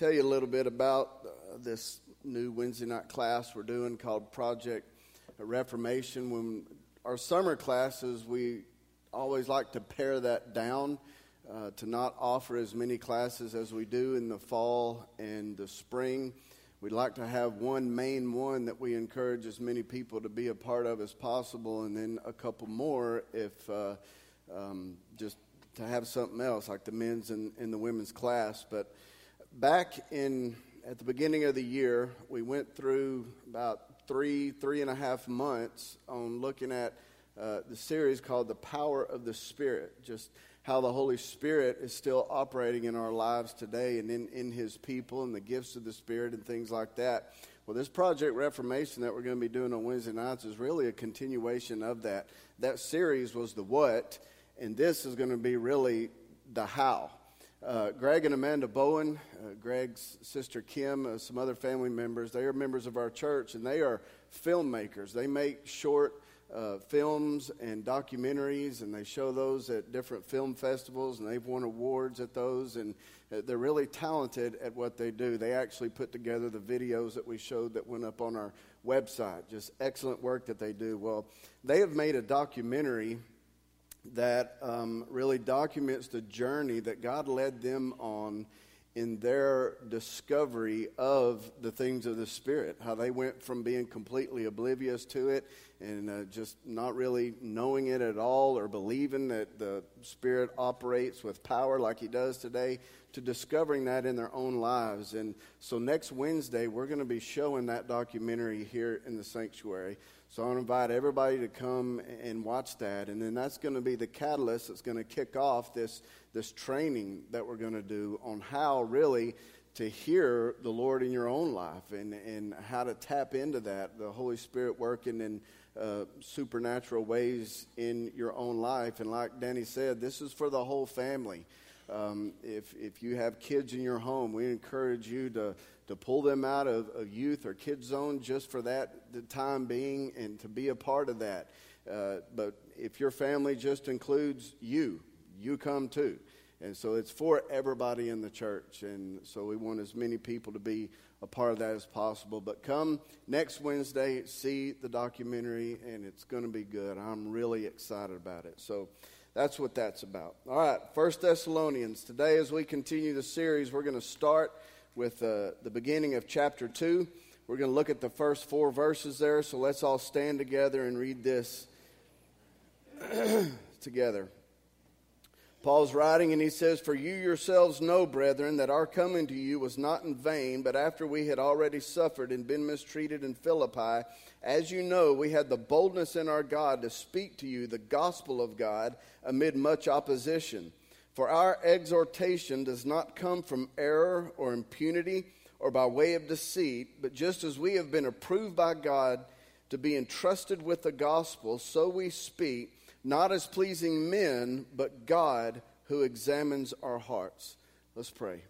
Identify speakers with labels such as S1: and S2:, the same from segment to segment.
S1: tell you a little bit about uh, this new Wednesday night class we're doing called Project Reformation. When our summer classes, we always like to pare that down uh, to not offer as many classes as we do in the fall and the spring. We'd like to have one main one that we encourage as many people to be a part of as possible, and then a couple more if uh, um, just to have something else like the men's and, and the women's class. But back in at the beginning of the year, we went through about three, three and a half months on looking at uh, the series called The Power of the Spirit, just how the Holy Spirit is still operating in our lives today and in, in His people and the gifts of the Spirit and things like that. Well, this Project Reformation that we're going to be doing on Wednesday nights is really a continuation of that. That series was the what, and this is going to be really the how. Uh, Greg and Amanda Bowen, uh, Greg's sister Kim, uh, some other family members, they are members of our church and they are filmmakers. They make short uh, films and documentaries and they show those at different film festivals and they've won awards at those and uh, they're really talented at what they do. They actually put together the videos that we showed that went up on our website. Just excellent work that they do. Well, they have made a documentary that um, really documents the journey that God led them on in their discovery of the things of the Spirit, how they went from being completely oblivious to it and uh, just not really knowing it at all or believing that the Spirit operates with power like He does today to discovering that in their own lives. And so next Wednesday, we're going to be showing that documentary here in the sanctuary. So I want to invite everybody to come and watch that. And then that's going to be the catalyst that's going to kick off this, this training that we're going to do on how really to hear the Lord in your own life and, and how to tap into that, the Holy Spirit working in uh, supernatural ways in your own life. And like Danny said, this is for the whole family. Um, if, if you have kids in your home, we encourage you to, to pull them out of, youth or kids zone just for that the time being and to be a part of that. Uh, but if your family just includes you, you come too. And so it's for everybody in the church. And so we want as many people to be a part of that as possible. But come next Wednesday, see the documentary, and it's going to be good. I'm really excited about it. So that's what that's about. All right, First Thessalonians. Today, as we continue the series, we're going to start with uh, the beginning of chapter 2. We're going to look at the first four verses there, so let's all stand together and read this together. Paul's writing, and he says, For you yourselves know, brethren, that our coming to you was not in vain, but after we had already suffered and been mistreated in Philippi, as you know, we had the boldness in our God to speak to you the gospel of God amid much opposition. For our exhortation does not come from error or impunity or by way of deceit, but just as we have been approved by God to be entrusted with the gospel, so we speak, not as pleasing men, but God who examines our hearts. Let's pray.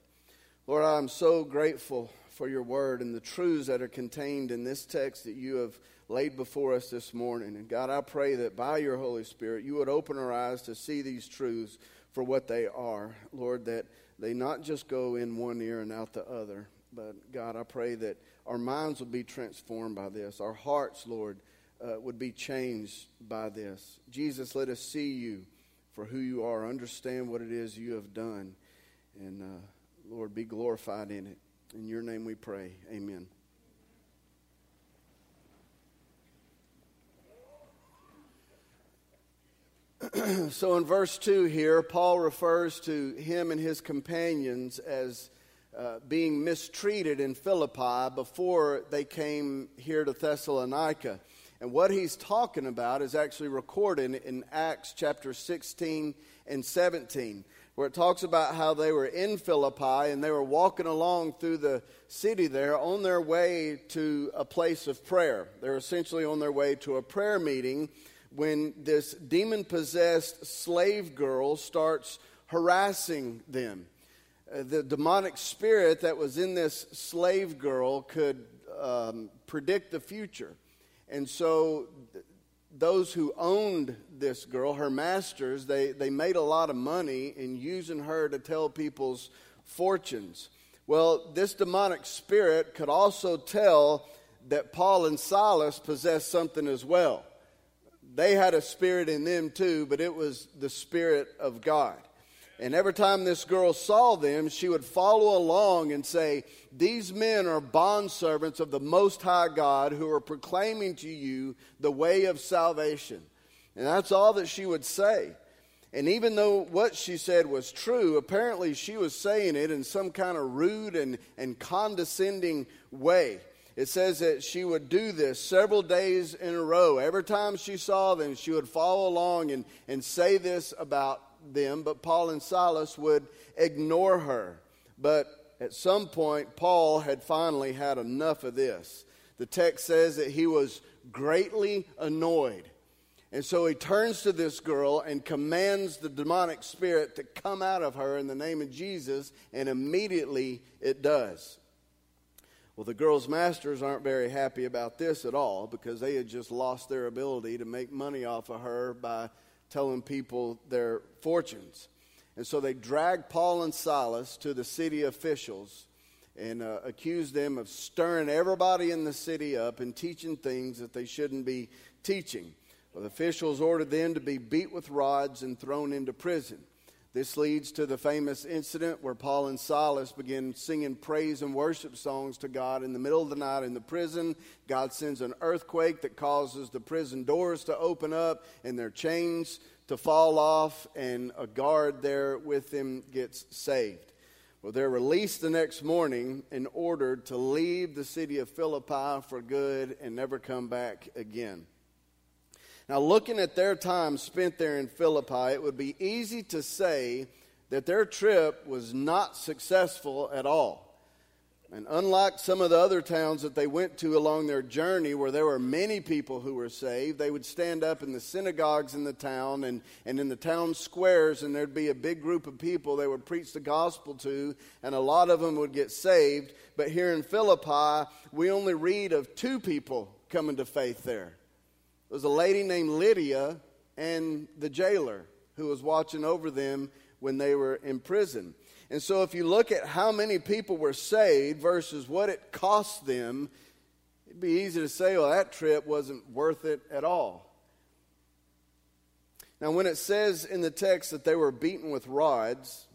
S1: Lord, I'm so grateful for your word and the truths that are contained in this text that you have laid before us this morning. And God, I pray that by your Holy Spirit, you would open our eyes to see these truths for what they are. Lord, that they not just go in one ear and out the other, but God, I pray that our minds would be transformed by this. Our hearts, Lord, uh, would be changed by this. Jesus, let us see you for who you are, understand what it is you have done, and uh, Lord, be glorified in it. In your name we pray. Amen. so in verse 2 here, Paul refers to him and his companions as uh, being mistreated in Philippi before they came here to Thessalonica. And what he's talking about is actually recorded in Acts chapter 16 and 17, where it talks about how they were in Philippi and they were walking along through the city there on their way to a place of prayer. They're essentially on their way to a prayer meeting when this demon possessed slave girl starts harassing them. Uh, the demonic spirit that was in this slave girl could um, predict the future. And so th- those who owned this girl, her masters, they, they made a lot of money in using her to tell people's fortunes. Well, this demonic spirit could also tell that Paul and Silas possessed something as well. They had a spirit in them too, but it was the Spirit of God. And every time this girl saw them, she would follow along and say, These men are bondservants of the Most High God who are proclaiming to you the way of salvation. And that's all that she would say. And even though what she said was true, apparently she was saying it in some kind of rude and, and condescending way. It says that she would do this several days in a row. Every time she saw them, she would follow along and, and say this about them, but Paul and Silas would ignore her. But at some point, Paul had finally had enough of this. The text says that he was greatly annoyed. And so he turns to this girl and commands the demonic spirit to come out of her in the name of Jesus, and immediately it does. Well, the girl's masters aren't very happy about this at all because they had just lost their ability to make money off of her by telling people their fortunes. And so they dragged Paul and Silas to the city officials and uh, accused them of stirring everybody in the city up and teaching things that they shouldn't be teaching. Well, the officials ordered them to be beat with rods and thrown into prison. This leads to the famous incident where Paul and Silas begin singing praise and worship songs to God in the middle of the night in the prison. God sends an earthquake that causes the prison doors to open up and their chains to fall off, and a guard there with them gets saved. Well, they're released the next morning and ordered to leave the city of Philippi for good and never come back again. Now, looking at their time spent there in Philippi, it would be easy to say that their trip was not successful at all. And unlike some of the other towns that they went to along their journey, where there were many people who were saved, they would stand up in the synagogues in the town and, and in the town squares, and there'd be a big group of people they would preach the gospel to, and a lot of them would get saved. But here in Philippi, we only read of two people coming to faith there. There was a lady named Lydia and the jailer who was watching over them when they were in prison. And so, if you look at how many people were saved versus what it cost them, it'd be easy to say, well, that trip wasn't worth it at all. Now, when it says in the text that they were beaten with rods,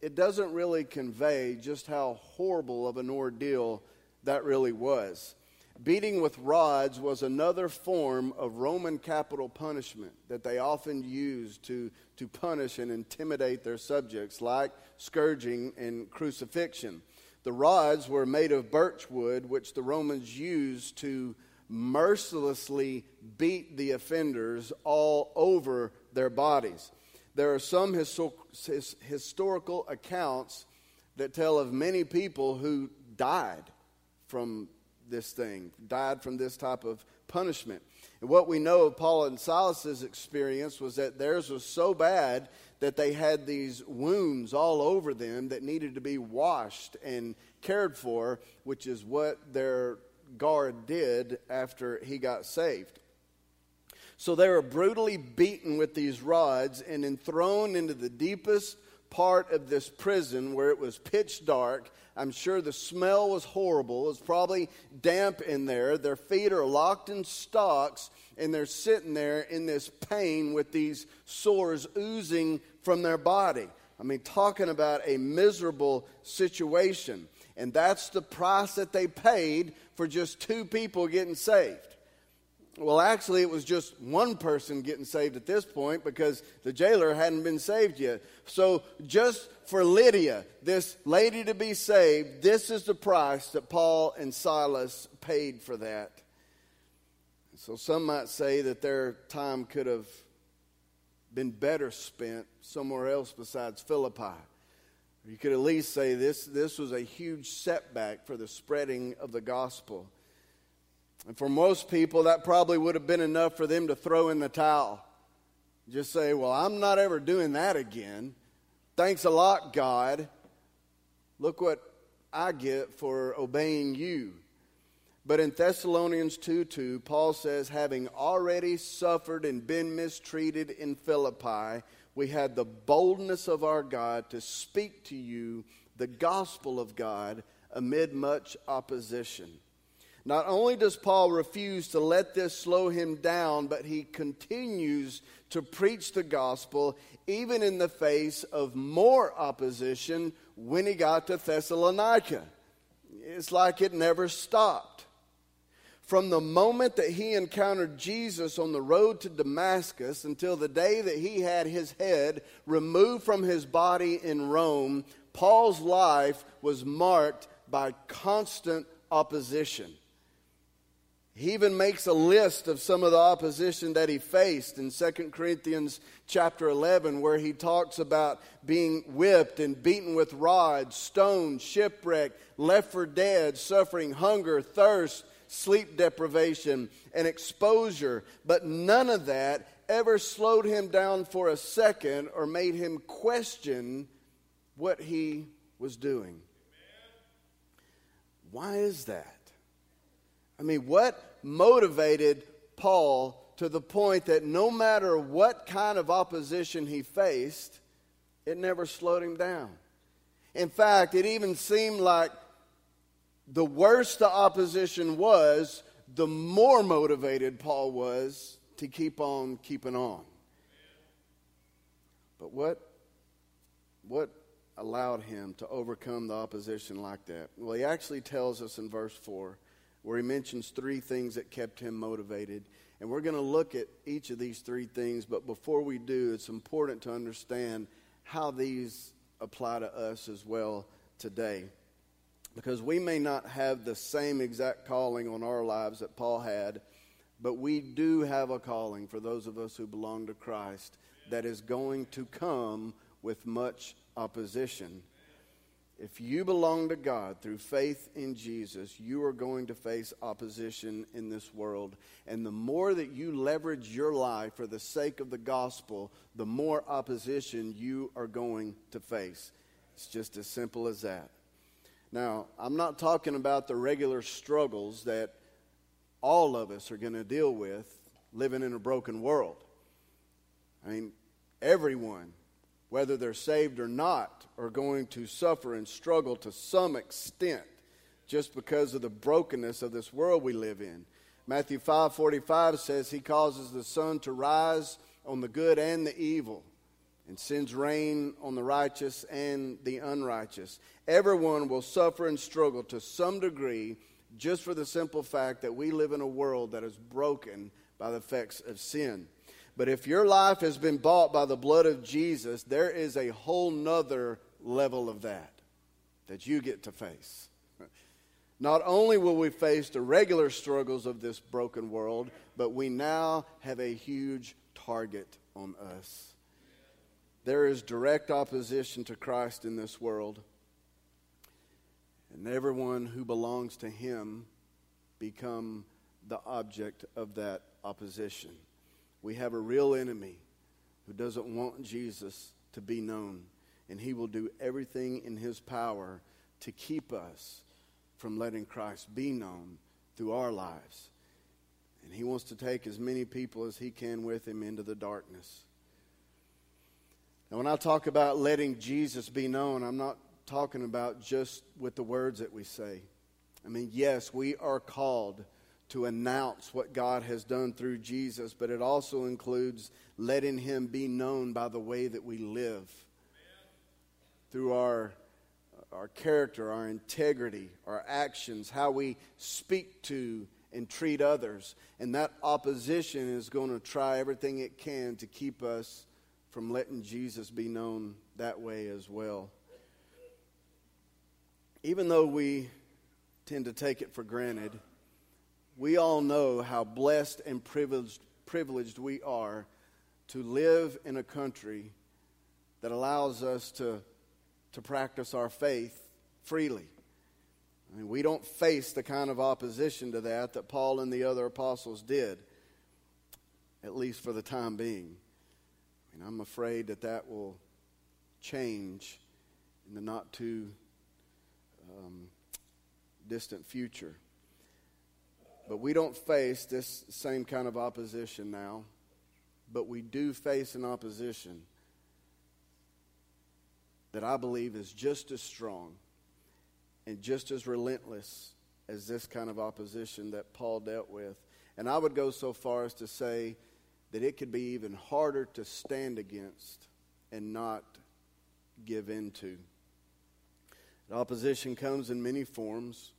S1: it doesn't really convey just how horrible of an ordeal that really was. Beating with rods was another form of Roman capital punishment that they often used to, to punish and intimidate their subjects, like scourging and crucifixion. The rods were made of birch wood, which the Romans used to mercilessly beat the offenders all over their bodies. There are some historical accounts that tell of many people who died from this thing, died from this type of punishment. And what we know of Paul and Silas's experience was that theirs was so bad that they had these wounds all over them that needed to be washed and cared for, which is what their guard did after he got saved. So they were brutally beaten with these rods and then thrown into the deepest part of this prison where it was pitch dark I'm sure the smell was horrible. It was probably damp in there. Their feet are locked in stocks, and they're sitting there in this pain with these sores oozing from their body. I mean, talking about a miserable situation. And that's the price that they paid for just two people getting saved. Well, actually, it was just one person getting saved at this point because the jailer hadn't been saved yet. So, just for Lydia, this lady to be saved, this is the price that Paul and Silas paid for that. So, some might say that their time could have been better spent somewhere else besides Philippi. You could at least say this, this was a huge setback for the spreading of the gospel. And for most people, that probably would have been enough for them to throw in the towel. Just say, Well, I'm not ever doing that again. Thanks a lot, God. Look what I get for obeying you. But in Thessalonians 2 2, Paul says, having already suffered and been mistreated in Philippi, we had the boldness of our God to speak to you the gospel of God amid much opposition. Not only does Paul refuse to let this slow him down, but he continues to preach the gospel even in the face of more opposition when he got to Thessalonica. It's like it never stopped. From the moment that he encountered Jesus on the road to Damascus until the day that he had his head removed from his body in Rome, Paul's life was marked by constant opposition. He even makes a list of some of the opposition that he faced in 2 Corinthians chapter 11, where he talks about being whipped and beaten with rods, stoned, shipwrecked, left for dead, suffering hunger, thirst, sleep deprivation, and exposure. But none of that ever slowed him down for a second or made him question what he was doing. Why is that? I mean, what motivated Paul to the point that no matter what kind of opposition he faced, it never slowed him down? In fact, it even seemed like the worse the opposition was, the more motivated Paul was to keep on keeping on. But what, what allowed him to overcome the opposition like that? Well, he actually tells us in verse 4 where he mentions three things that kept him motivated. And we're going to look at each of these three things, but before we do, it's important to understand how these apply to us as well today. Because we may not have the same exact calling on our lives that Paul had, but we do have a calling for those of us who belong to Christ that is going to come with much opposition. If you belong to God through faith in Jesus, you are going to face opposition in this world. And the more that you leverage your life for the sake of the gospel, the more opposition you are going to face. It's just as simple as that. Now, I'm not talking about the regular struggles that all of us are going to deal with living in a broken world. I mean, everyone whether they're saved or not, are going to suffer and struggle to some extent just because of the brokenness of this world we live in. Matthew 5:45 says he causes the sun to rise on the good and the evil and sends rain on the righteous and the unrighteous. Everyone will suffer and struggle to some degree just for the simple fact that we live in a world that is broken by the effects of sin. But if your life has been bought by the blood of Jesus, there is a whole nother level of that that you get to face. Not only will we face the regular struggles of this broken world, but we now have a huge target on us. There is direct opposition to Christ in this world, and everyone who belongs to Him become the object of that opposition. We have a real enemy who doesn't want Jesus to be known, and he will do everything in his power to keep us from letting Christ be known through our lives. And he wants to take as many people as he can with him into the darkness. Now, when I talk about letting Jesus be known, I'm not talking about just with the words that we say. I mean, yes, we are called to announce what God has done through Jesus, but it also includes letting Him be known by the way that we live. Through our, our character, our integrity, our actions, how we speak to and treat others. And that opposition is going to try everything it can to keep us from letting Jesus be known that way as well. Even though we tend to take it for granted, we all know how blessed and privileged, privileged we are to live in a country that allows us to, to practice our faith freely. I mean, we don't face the kind of opposition to that that Paul and the other apostles did, at least for the time being. I mean, I'm afraid that that will change in the not too um, distant future. But we don't face this same kind of opposition now, but we do face an opposition that I believe is just as strong and just as relentless as this kind of opposition that Paul dealt with. And I would go so far as to say that it could be even harder to stand against and not give in to. The opposition comes in many forms.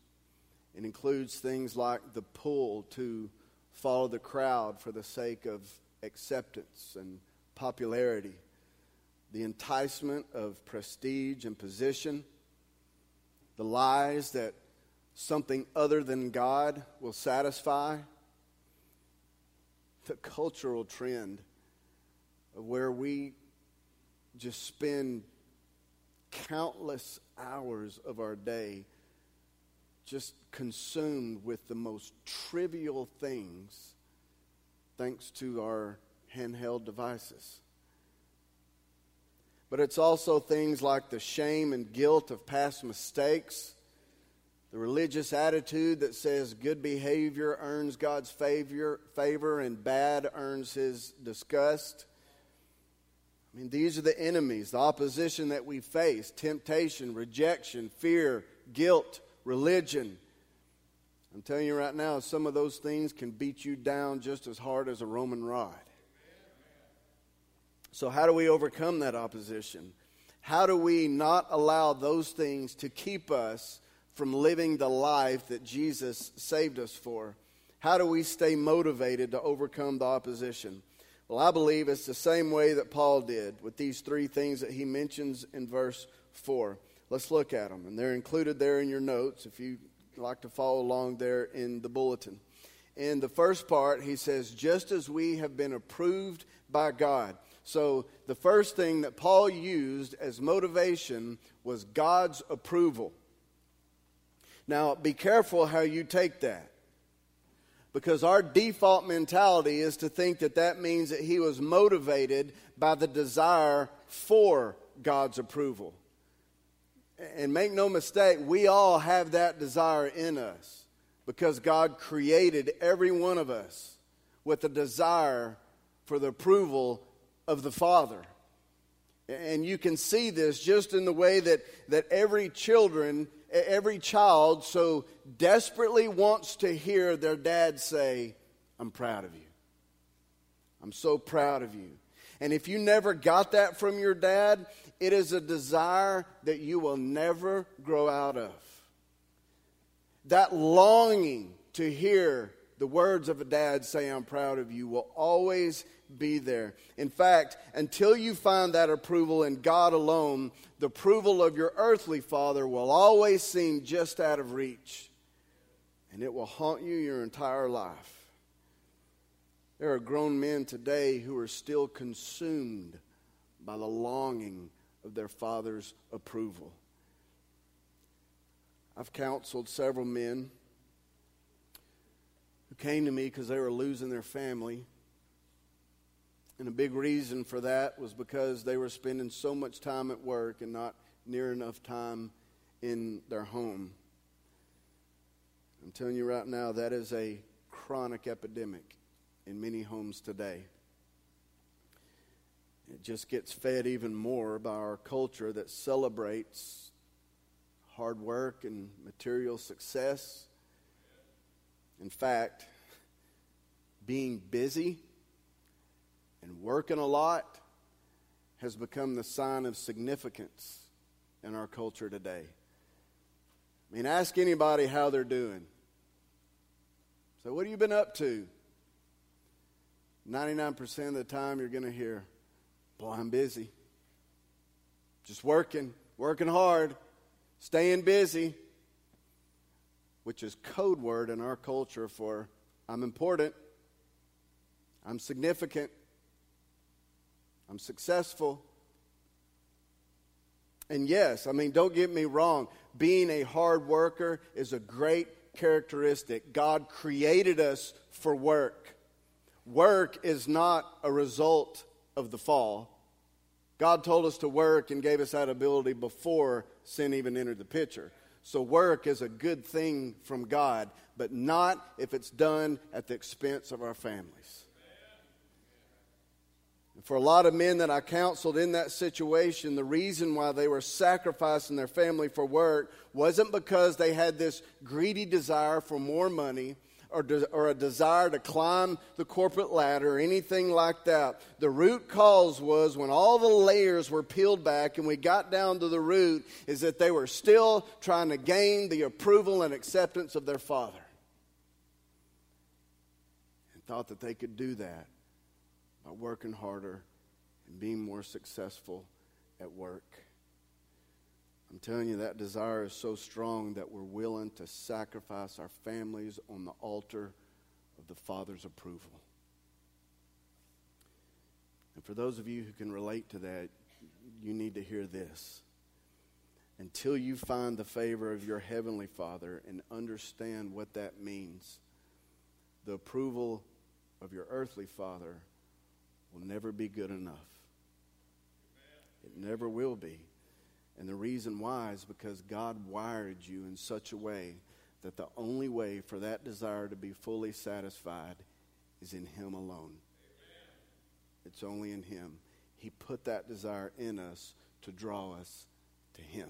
S1: It includes things like the pull to follow the crowd for the sake of acceptance and popularity, the enticement of prestige and position, the lies that something other than God will satisfy, the cultural trend of where we just spend countless hours of our day just consumed with the most trivial things thanks to our handheld devices. But it's also things like the shame and guilt of past mistakes, the religious attitude that says good behavior earns God's favor, favor and bad earns his disgust. I mean, these are the enemies, the opposition that we face temptation, rejection, fear, guilt, religion. I'm telling you right now, some of those things can beat you down just as hard as a Roman rod. So, how do we overcome that opposition? How do we not allow those things to keep us from living the life that Jesus saved us for? How do we stay motivated to overcome the opposition? Well, I believe it's the same way that Paul did with these three things that he mentions in verse 4. Let's look at them. And they're included there in your notes if you like to follow along there in the bulletin. In the first part, he says, just as we have been approved by God. So the first thing that Paul used as motivation was God's approval. Now, be careful how you take that because our default mentality is to think that that means that he was motivated by the desire for God's approval. And make no mistake, we all have that desire in us because God created every one of us with a desire for the approval of the Father. And you can see this just in the way that, that every children every child so desperately wants to hear their dad say, I'm proud of you. I'm so proud of you. And if you never got that from your dad, it is a desire that you will never grow out of. That longing to hear the words of a dad say, I'm proud of you, will always be there. In fact, until you find that approval in God alone, the approval of your earthly father will always seem just out of reach. And it will haunt you your entire life. There are grown men today who are still consumed by the longing of their father's approval. I've counseled several men who came to me because they were losing their family and a big reason for that was because they were spending so much time at work and not near enough time in their home. I'm telling you right now, that is a chronic epidemic in many homes today. It just gets fed even more by our culture that celebrates hard work and material success. In fact, being busy and working a lot has become the sign of significance in our culture today. I mean, ask anybody how they're doing. So, what have you been up to? 99% of the time, you're going to hear, Boy, I'm busy. Just working, working hard, staying busy, which is code word in our culture for I'm important, I'm significant, I'm successful. And yes, I mean, don't get me wrong, being a hard worker is a great characteristic. God created us for work. Work is not a result of the fall. God told us to work and gave us that ability before sin even entered the picture. So, work is a good thing from God, but not if it's done at the expense of our families. For a lot of men that I counseled in that situation, the reason why they were sacrificing their family for work wasn't because they had this greedy desire for more money or, de- or a desire to climb the corporate ladder or anything like that. The root cause was when all the layers were peeled back and we got down to the root, is that they were still trying to gain the approval and acceptance of their father. And thought that they could do that by working harder and being more successful at work. I'm telling you, that desire is so strong that we're willing to sacrifice our families on the altar of the Father's approval. And for those of you who can relate to that, you need to hear this. Until you find the favor of your Heavenly Father and understand what that means, the approval of your earthly Father will never be good enough. It never will be. And the reason why is because God wired you in such a way that the only way for that desire to be fully satisfied is in Him alone. Amen. It's only in Him. He put that desire in us to draw us to Him.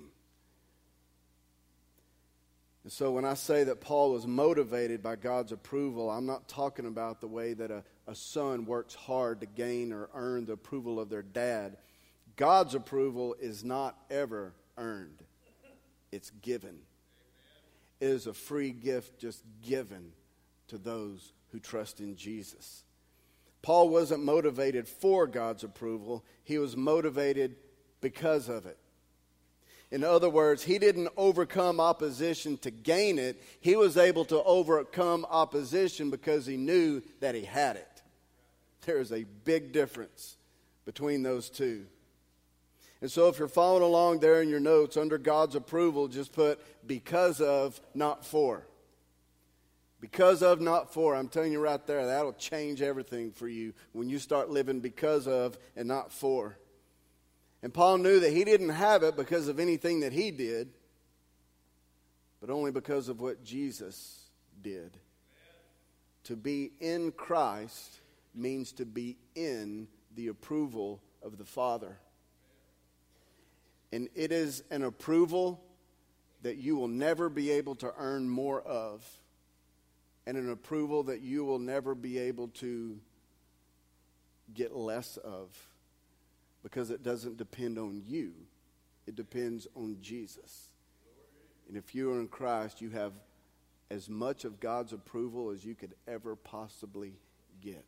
S1: And so when I say that Paul was motivated by God's approval, I'm not talking about the way that a, a son works hard to gain or earn the approval of their dad. God's approval is not ever earned, it's given. It is a free gift just given to those who trust in Jesus. Paul wasn't motivated for God's approval, he was motivated because of it. In other words, he didn't overcome opposition to gain it. He was able to overcome opposition because he knew that he had it. There is a big difference between those two. And so, if you're following along there in your notes under God's approval, just put because of, not for. Because of, not for. I'm telling you right there, that'll change everything for you when you start living because of and not for. And Paul knew that he didn't have it because of anything that he did, but only because of what Jesus did. To be in Christ means to be in the approval of the Father. And it is an approval that you will never be able to earn more of, and an approval that you will never be able to get less of because it doesn't depend on you, it depends on Jesus. And if you are in Christ, you have as much of God's approval as you could ever possibly get.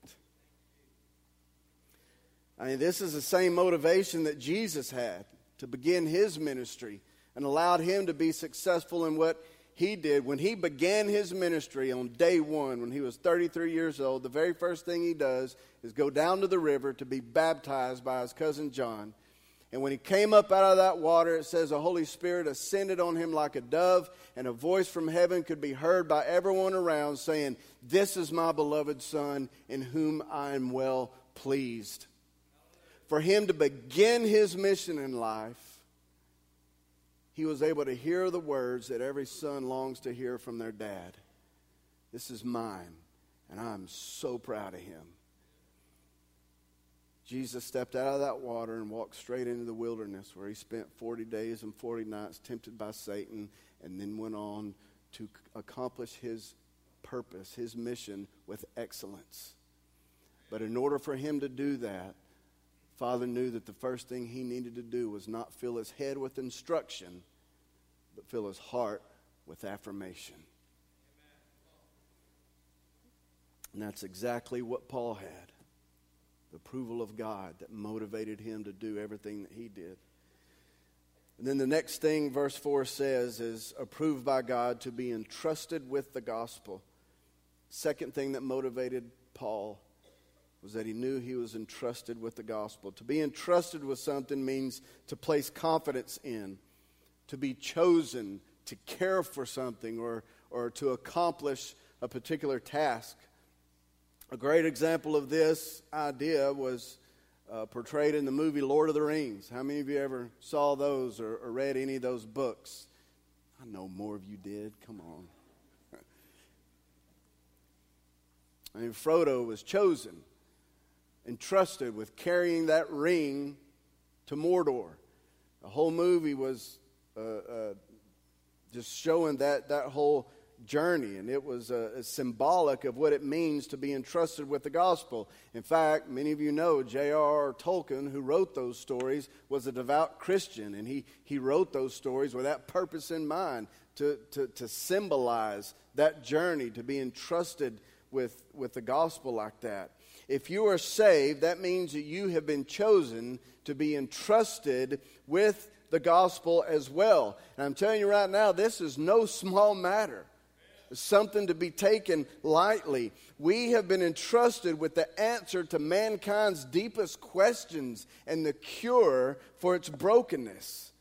S1: I mean, this is the same motivation that Jesus had to begin his ministry and allowed him to be successful in what he did. When he began his ministry on day one, when he was 33 years old, the very first thing he does is go down to the river to be baptized by his cousin John. And when he came up out of that water, it says the Holy Spirit ascended on him like a dove, and a voice from heaven could be heard by everyone around saying, This is my beloved Son, in whom I am well pleased for him to begin his mission in life, he was able to hear the words that every son longs to hear from their dad This is mine, and I'm so proud of him. Jesus stepped out of that water and walked straight into the wilderness where he spent 40 days and 40 nights tempted by Satan and then went on to accomplish his purpose, his mission with excellence. But in order for him to do that, Father knew that the first thing he needed to do was not fill his head with instruction, but fill his heart with affirmation. And that's exactly what Paul had the approval of God that motivated him to do everything that he did. And then the next thing verse 4 says is approved by God to be entrusted with the gospel. Second thing that motivated Paul was that he knew he was entrusted with the gospel. To be entrusted with something means to place confidence in, to be chosen, to care for something, or, or to accomplish a particular task. A great example of this idea was uh, portrayed in the movie Lord of the Rings. How many of you ever saw those or, or read any of those books? I know more of you did. Come on. I mean, Frodo was chosen entrusted with carrying that ring to Mordor. The whole movie was uh, uh, just showing that, that whole journey, and it was uh, symbolic of what it means to be entrusted with the gospel. In fact, many of you know J.R.R. Tolkien, who wrote those stories, was a devout Christian, and he, he wrote those stories with that purpose in mind to, to, to symbolize that journey, to be entrusted with, with the gospel like that. If you are saved, that means that you have been chosen to be entrusted with the gospel as well. And I'm telling you right now, this is no small matter something to be taken lightly. We have been entrusted with the answer to mankind's deepest questions and the cure for its brokenness.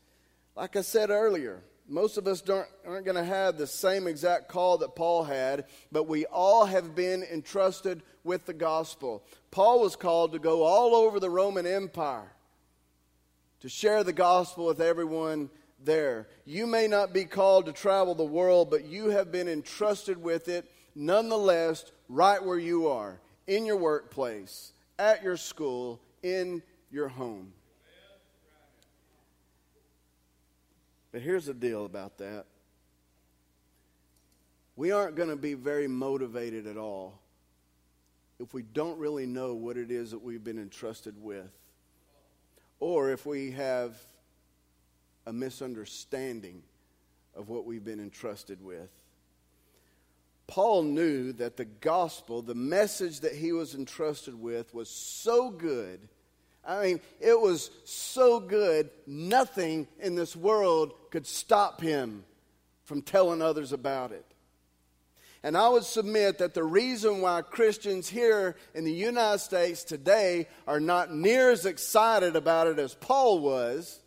S1: Like I said earlier, most of us aren't going to have the same exact call that Paul had, but we all have been entrusted with the gospel. Paul was called to go all over the Roman Empire to share the gospel with everyone there. You may not be called to travel the world, but you have been entrusted with it nonetheless, right where you are in your workplace, at your school, in your home. But here's the deal about that we aren't going to be very motivated at all if we don't really know what it is that we've been entrusted with, or if we have a misunderstanding of what we've been entrusted with. Paul knew that the gospel, the message that he was entrusted with, was so good. I mean, it was so good, nothing in this world could stop him from telling others about it. And I would submit that the reason why Christians here in the United States today are not near as excited about it as Paul was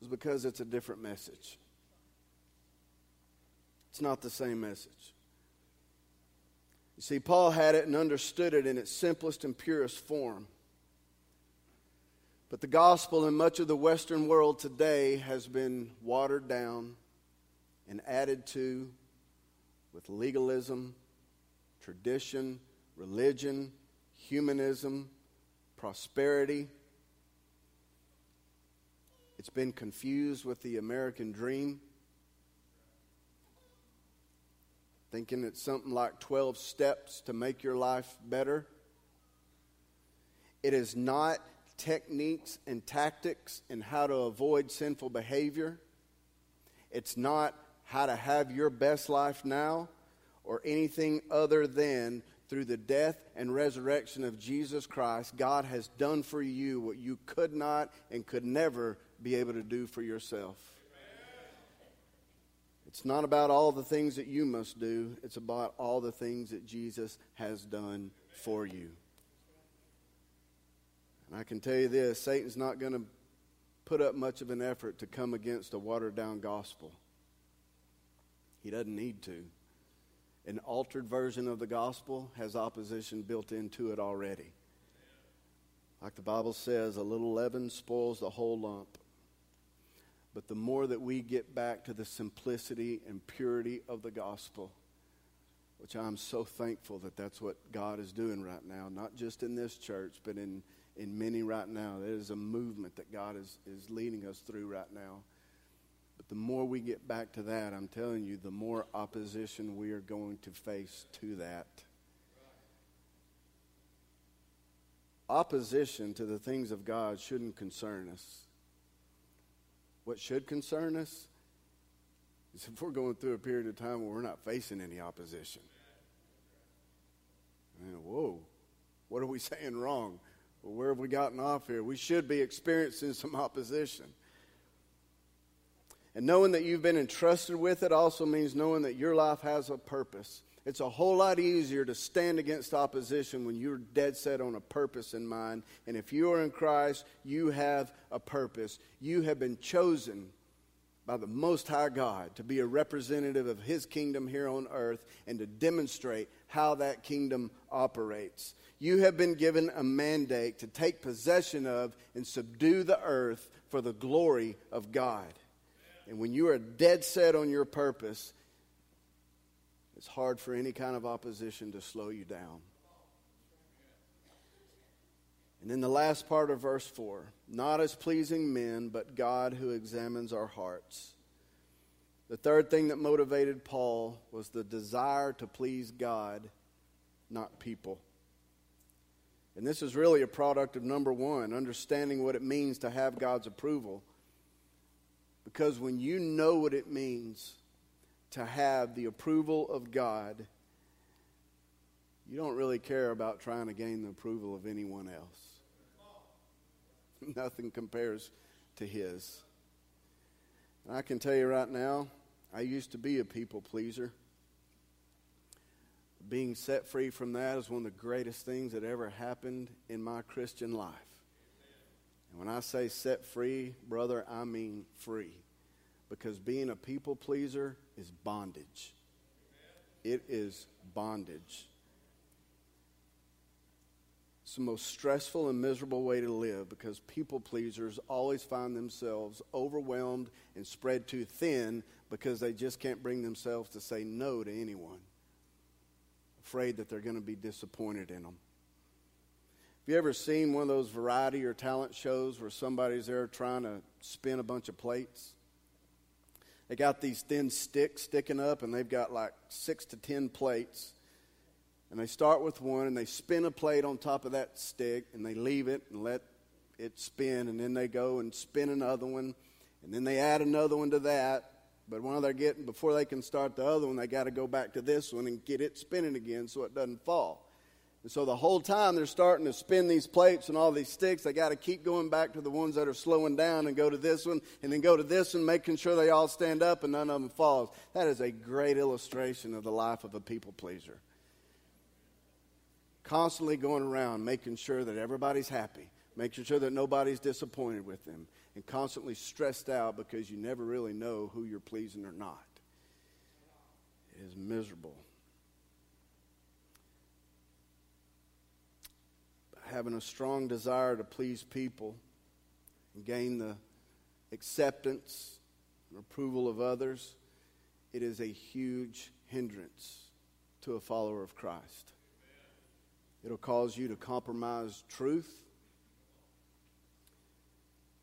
S1: is because it's a different message. It's not the same message. You see, Paul had it and understood it in its simplest and purest form. But the gospel in much of the Western world today has been watered down and added to with legalism, tradition, religion, humanism, prosperity it's been confused with the American dream, thinking it's something like 12 steps to make your life better. It is not techniques and tactics and how to avoid sinful behavior. It's not how to have your best life now or anything other than through the death and resurrection of Jesus Christ, God has done for you what you could not and could never be able to do for yourself. It's not about all the things that you must do, it's about all the things that Jesus has done for you. And I can tell you this Satan's not going to put up much of an effort to come against a watered down gospel. He doesn't need to. An altered version of the gospel has opposition built into it already. Like the Bible says, a little leaven spoils the whole lump. But the more that we get back to the simplicity and purity of the gospel, which I'm so thankful that that's what God is doing right now, not just in this church, but in, in many right now. There is a movement that God is, is leading us through right now. But the more we get back to that, I'm telling you, the more opposition we are going to face to that. Opposition to the things of God shouldn't concern us. What should concern us is if we're going through a period of time where we're not facing any opposition. Whoa, what are we saying wrong? Well, where have we gotten off here? We should be experiencing some opposition. And knowing that you've been entrusted with it also means knowing that your life has a purpose. It's a whole lot easier to stand against opposition when you're dead set on a purpose in mind. And if you are in Christ, you have a purpose. You have been chosen by the Most High God to be a representative of His kingdom here on earth and to demonstrate how that kingdom operates. You have been given a mandate to take possession of and subdue the earth for the glory of God. And when you are dead set on your purpose, it's hard for any kind of opposition to slow you down. And then the last part of verse 4 not as pleasing men, but God who examines our hearts. The third thing that motivated Paul was the desire to please God, not people. And this is really a product of number one, understanding what it means to have God's approval. Because when you know what it means to have the approval of God, you don't really care about trying to gain the approval of anyone else. Nothing compares to His. And I can tell you right now, I used to be a people pleaser. Being set free from that is one of the greatest things that ever happened in my Christian life. And when I say set free, brother, I mean free. Because being a people pleaser is bondage. It is bondage. It's the most stressful and miserable way to live because people pleasers always find themselves overwhelmed and spread too thin because they just can't bring themselves to say no to anyone. Afraid that they're going to be disappointed in them. Have you ever seen one of those variety or talent shows where somebody's there trying to spin a bunch of plates? They got these thin sticks sticking up, and they've got like six to ten plates. And they start with one and they spin a plate on top of that stick and they leave it and let it spin and then they go and spin another one and then they add another one to that. But while they're getting before they can start the other one they got to go back to this one and get it spinning again so it doesn't fall and so the whole time they're starting to spin these plates and all these sticks they got to keep going back to the ones that are slowing down and go to this one and then go to this one making sure they all stand up and none of them falls that is a great illustration of the life of a people pleaser constantly going around making sure that everybody's happy, making sure that nobody's disappointed with them, and constantly stressed out because you never really know who you're pleasing or not. It is miserable. Having a strong desire to please people and gain the acceptance and approval of others, it is a huge hindrance to a follower of Christ. It'll cause you to compromise truth.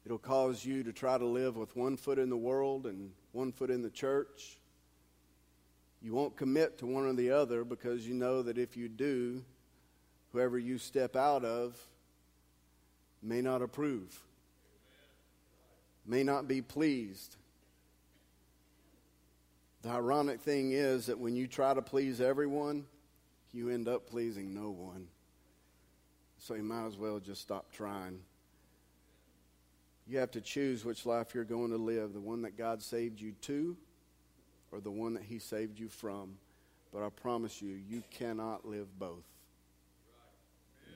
S1: It'll cause you to try to live with one foot in the world and one foot in the church. You won't commit to one or the other because you know that if you do, whoever you step out of may not approve, may not be pleased. The ironic thing is that when you try to please everyone, you end up pleasing no one. So you might as well just stop trying. You have to choose which life you're going to live the one that God saved you to or the one that He saved you from. But I promise you, you cannot live both.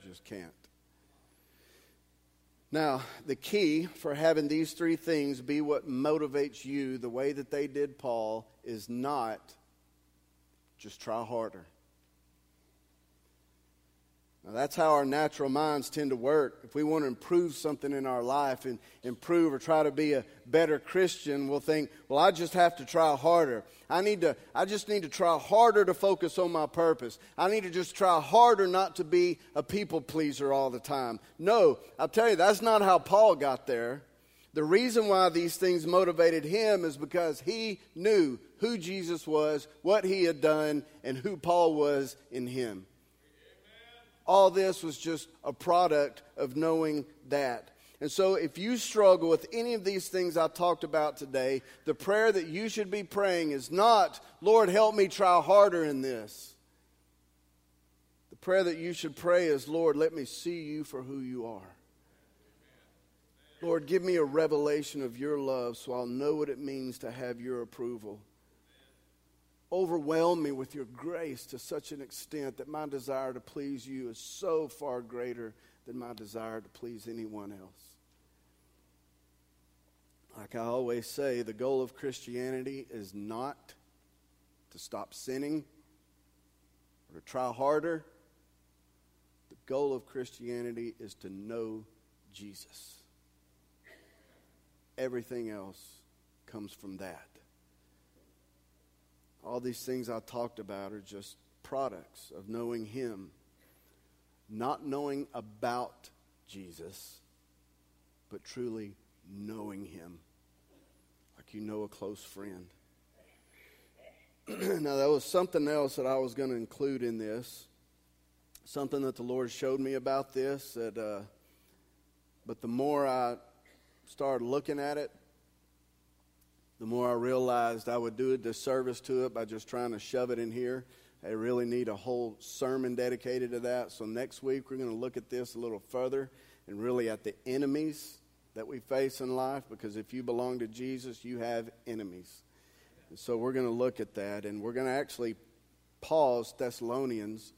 S1: Just can't. Now, the key for having these three things be what motivates you the way that they did Paul is not just try harder. Now, that's how our natural minds tend to work. If we want to improve something in our life and improve or try to be a better Christian, we'll think, well, I just have to try harder. I need to, I just need to try harder to focus on my purpose. I need to just try harder not to be a people pleaser all the time. No, I'll tell you, that's not how Paul got there. The reason why these things motivated him is because he knew who Jesus was, what he had done, and who Paul was in him. All this was just a product of knowing that. And so, if you struggle with any of these things I talked about today, the prayer that you should be praying is not, Lord, help me try harder in this. The prayer that you should pray is, Lord, let me see you for who you are. Lord, give me a revelation of your love so I'll know what it means to have your approval overwhelm me with your grace to such an extent that my desire to please you is so far greater than my desire to please anyone else. Like I always say, the goal of Christianity is not to stop sinning or to try harder. The goal of Christianity is to know Jesus. Everything else comes from that. All these things I talked about are just products of knowing Him, not knowing about Jesus, but truly knowing him like you know a close friend. now, that was something else that I was going to include in this. Something that the Lord showed me about this. That, uh, but the more I started looking at it, the more I realized I would do a disservice to it by just trying to shove it in here. I really need a whole sermon dedicated to that. So next week we're going to look at this a little further and really at the enemies that we face in life because if you belong to Jesus, you have enemies. And so we're going to look at that and we're going to actually pause Thessalonians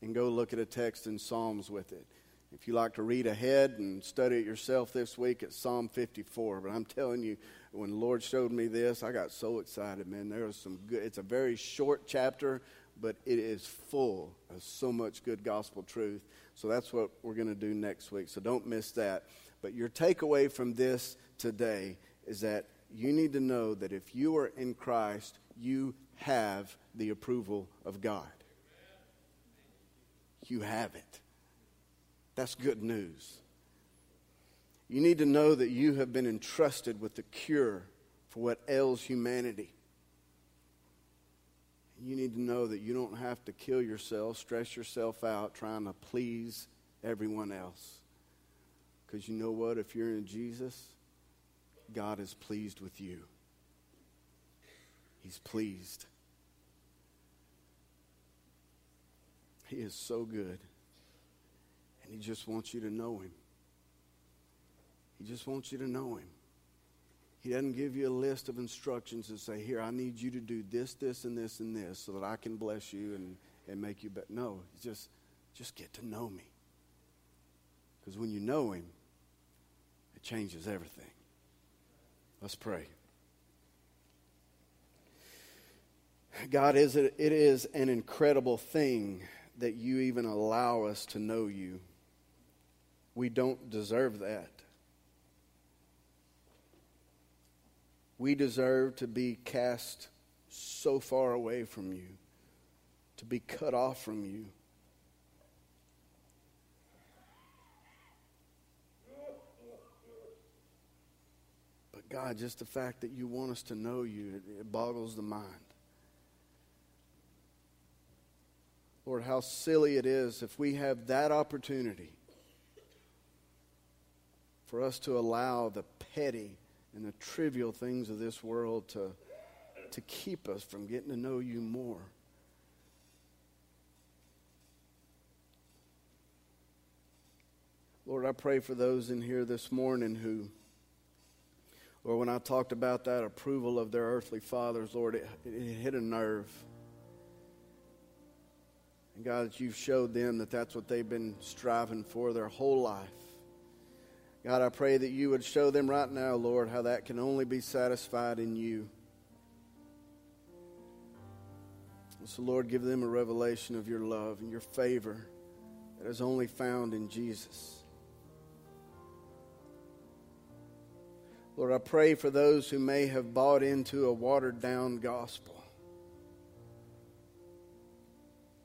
S1: and go look at a text in Psalms with it. If you like to read ahead and study it yourself this week, it's Psalm 54. But I'm telling you, when the Lord showed me this, I got so excited, man. There was some good, it's a very short chapter, but it is full of so much good gospel truth. So that's what we're going to do next week. So don't miss that. But your takeaway from this today is that you need to know that if you are in Christ, you have the approval of God. You have it. That's good news. You need to know that you have been entrusted with the cure for what ails humanity. You need to know that you don't have to kill yourself, stress yourself out trying to please everyone else. Because you know what? If you're in Jesus, God is pleased with you. He's pleased. He is so good. And He just wants you to know Him. He just wants you to know Him. He doesn't give you a list of instructions and say, Here, I need you to do this, this, and this, and this so that I can bless you and, and make you better. No, just, just get to know me. Because when you know Him, it changes everything. Let's pray. God, is it, it is an incredible thing that you even allow us to know you. We don't deserve that. We deserve to be cast so far away from you, to be cut off from you. But God, just the fact that you want us to know you, it, it boggles the mind. Lord, how silly it is if we have that opportunity for us to allow the petty and the trivial things of this world to, to keep us from getting to know you more. Lord, I pray for those in here this morning who or when I talked about that approval of their earthly fathers, Lord, it, it hit a nerve. And God, that you've showed them that that's what they've been striving for their whole life. God, I pray that you would show them right now, Lord, how that can only be satisfied in you. So, Lord, give them a revelation of your love and your favor that is only found in Jesus. Lord, I pray for those who may have bought into a watered down gospel.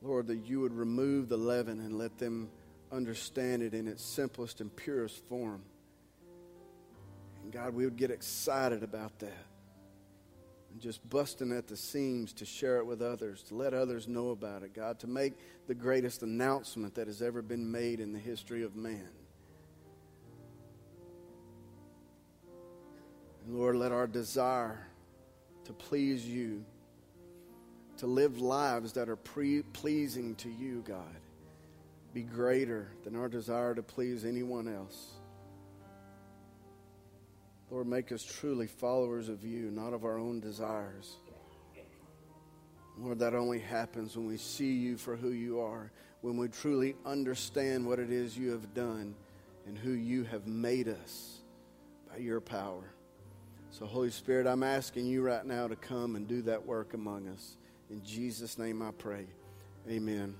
S1: Lord, that you would remove the leaven and let them understand it in its simplest and purest form. And God, we would get excited about that. And just busting at the seams to share it with others, to let others know about it, God, to make the greatest announcement that has ever been made in the history of man. And Lord, let our desire to please you, to live lives that are pre- pleasing to you, God, be greater than our desire to please anyone else. Lord, make us truly followers of you, not of our own desires. Lord, that only happens when we see you for who you are, when we truly understand what it is you have done and who you have made us by your power. So, Holy Spirit, I'm asking you right now to come and do that work among us. In Jesus' name I pray. Amen.